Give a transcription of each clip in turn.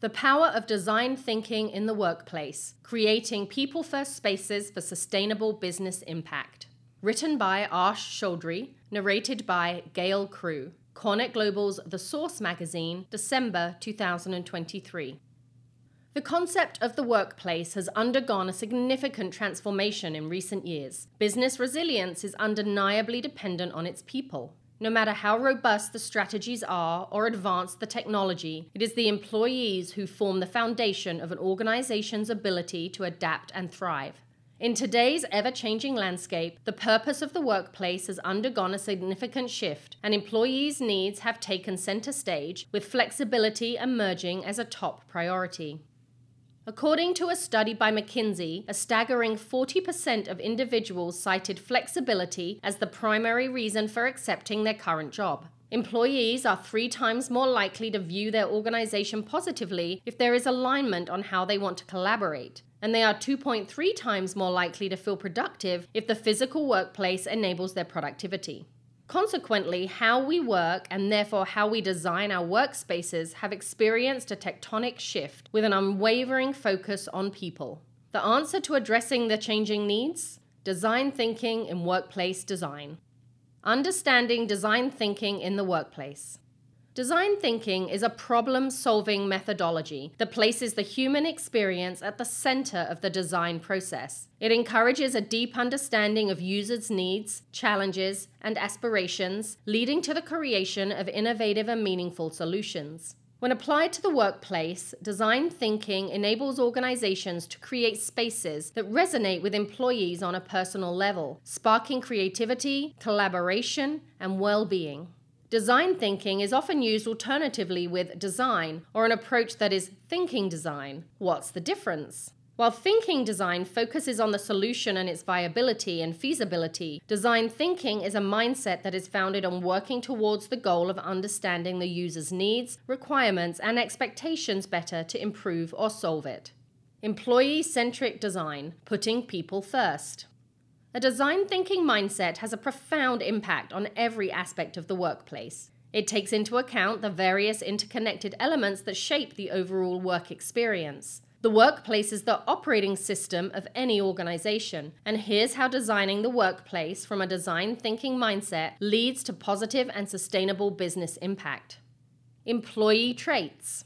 The Power of Design Thinking in the Workplace Creating People First Spaces for Sustainable Business Impact. Written by Arsh Chaudhry, narrated by Gail Crew. CoreNet Global's The Source magazine, December 2023. The concept of the workplace has undergone a significant transformation in recent years. Business resilience is undeniably dependent on its people. No matter how robust the strategies are or advanced the technology, it is the employees who form the foundation of an organization's ability to adapt and thrive. In today's ever changing landscape, the purpose of the workplace has undergone a significant shift, and employees' needs have taken center stage, with flexibility emerging as a top priority. According to a study by McKinsey, a staggering 40% of individuals cited flexibility as the primary reason for accepting their current job. Employees are three times more likely to view their organization positively if there is alignment on how they want to collaborate, and they are 2.3 times more likely to feel productive if the physical workplace enables their productivity. Consequently, how we work and therefore how we design our workspaces have experienced a tectonic shift with an unwavering focus on people. The answer to addressing the changing needs? Design thinking in workplace design. Understanding design thinking in the workplace. Design thinking is a problem solving methodology that places the human experience at the center of the design process. It encourages a deep understanding of users' needs, challenges, and aspirations, leading to the creation of innovative and meaningful solutions. When applied to the workplace, design thinking enables organizations to create spaces that resonate with employees on a personal level, sparking creativity, collaboration, and well being. Design thinking is often used alternatively with design or an approach that is thinking design. What's the difference? While thinking design focuses on the solution and its viability and feasibility, design thinking is a mindset that is founded on working towards the goal of understanding the user's needs, requirements, and expectations better to improve or solve it. Employee centric design, putting people first. A design thinking mindset has a profound impact on every aspect of the workplace. It takes into account the various interconnected elements that shape the overall work experience. The workplace is the operating system of any organization, and here's how designing the workplace from a design thinking mindset leads to positive and sustainable business impact. Employee traits.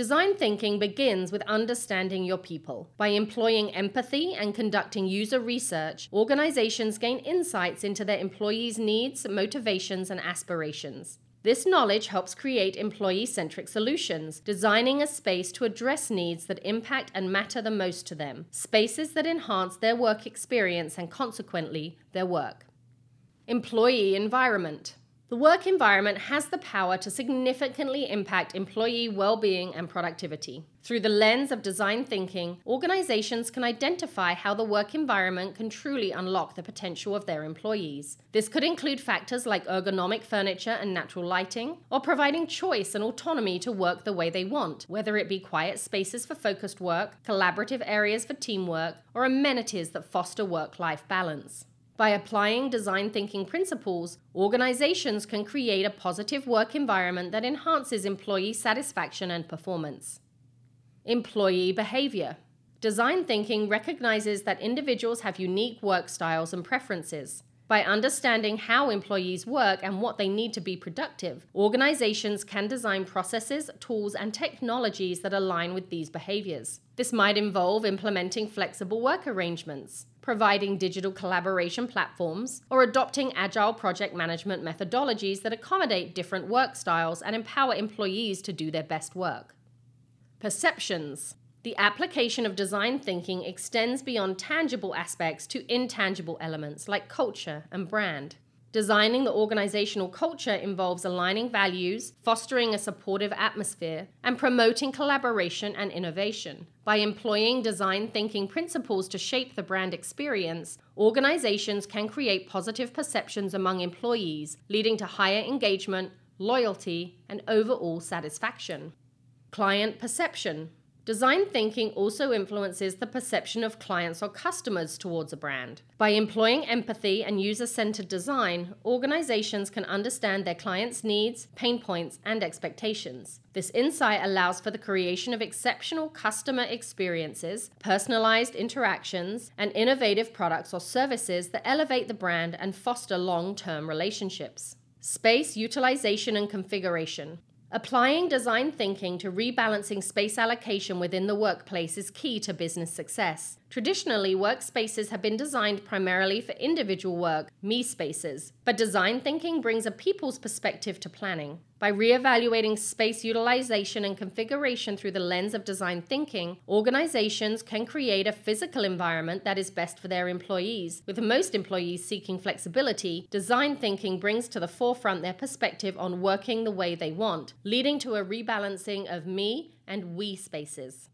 Design thinking begins with understanding your people. By employing empathy and conducting user research, organizations gain insights into their employees' needs, motivations, and aspirations. This knowledge helps create employee centric solutions, designing a space to address needs that impact and matter the most to them, spaces that enhance their work experience and consequently their work. Employee environment. The work environment has the power to significantly impact employee well being and productivity. Through the lens of design thinking, organizations can identify how the work environment can truly unlock the potential of their employees. This could include factors like ergonomic furniture and natural lighting, or providing choice and autonomy to work the way they want, whether it be quiet spaces for focused work, collaborative areas for teamwork, or amenities that foster work life balance. By applying design thinking principles, organizations can create a positive work environment that enhances employee satisfaction and performance. Employee behavior. Design thinking recognizes that individuals have unique work styles and preferences. By understanding how employees work and what they need to be productive, organizations can design processes, tools, and technologies that align with these behaviors. This might involve implementing flexible work arrangements, providing digital collaboration platforms, or adopting agile project management methodologies that accommodate different work styles and empower employees to do their best work. Perceptions. The application of design thinking extends beyond tangible aspects to intangible elements like culture and brand. Designing the organizational culture involves aligning values, fostering a supportive atmosphere, and promoting collaboration and innovation. By employing design thinking principles to shape the brand experience, organizations can create positive perceptions among employees, leading to higher engagement, loyalty, and overall satisfaction. Client perception. Design thinking also influences the perception of clients or customers towards a brand. By employing empathy and user centered design, organizations can understand their clients' needs, pain points, and expectations. This insight allows for the creation of exceptional customer experiences, personalized interactions, and innovative products or services that elevate the brand and foster long term relationships. Space utilization and configuration. Applying design thinking to rebalancing space allocation within the workplace is key to business success. Traditionally, workspaces have been designed primarily for individual work, me spaces, but design thinking brings a people's perspective to planning. By re-evaluating space utilization and configuration through the lens of design thinking, organizations can create a physical environment that is best for their employees. With most employees seeking flexibility, design thinking brings to the forefront their perspective on working the way they want, leading to a rebalancing of me and we spaces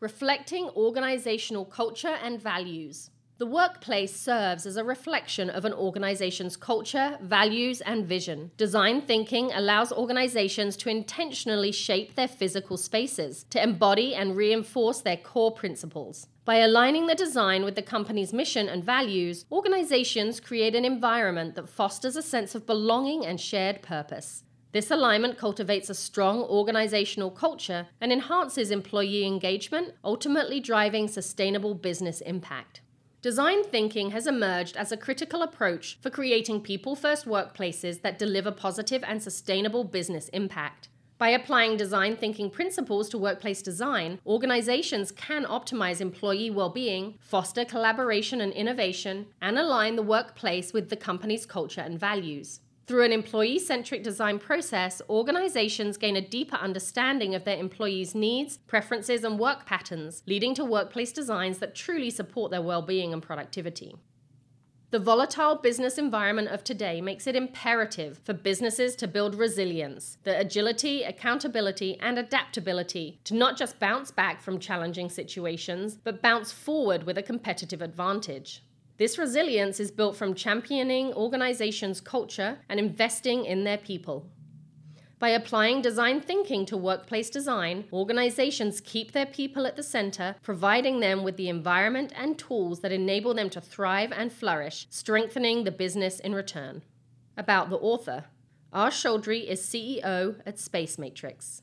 reflecting organizational culture and values. The workplace serves as a reflection of an organization's culture, values, and vision. Design thinking allows organizations to intentionally shape their physical spaces, to embody and reinforce their core principles. By aligning the design with the company's mission and values, organizations create an environment that fosters a sense of belonging and shared purpose. This alignment cultivates a strong organizational culture and enhances employee engagement, ultimately driving sustainable business impact. Design thinking has emerged as a critical approach for creating people first workplaces that deliver positive and sustainable business impact. By applying design thinking principles to workplace design, organizations can optimize employee well being, foster collaboration and innovation, and align the workplace with the company's culture and values. Through an employee centric design process, organizations gain a deeper understanding of their employees' needs, preferences, and work patterns, leading to workplace designs that truly support their well being and productivity. The volatile business environment of today makes it imperative for businesses to build resilience, the agility, accountability, and adaptability to not just bounce back from challenging situations, but bounce forward with a competitive advantage. This resilience is built from championing organizations' culture and investing in their people. By applying design thinking to workplace design, organizations keep their people at the center, providing them with the environment and tools that enable them to thrive and flourish, strengthening the business in return. About the author Arsh Chaudhry is CEO at Space Matrix.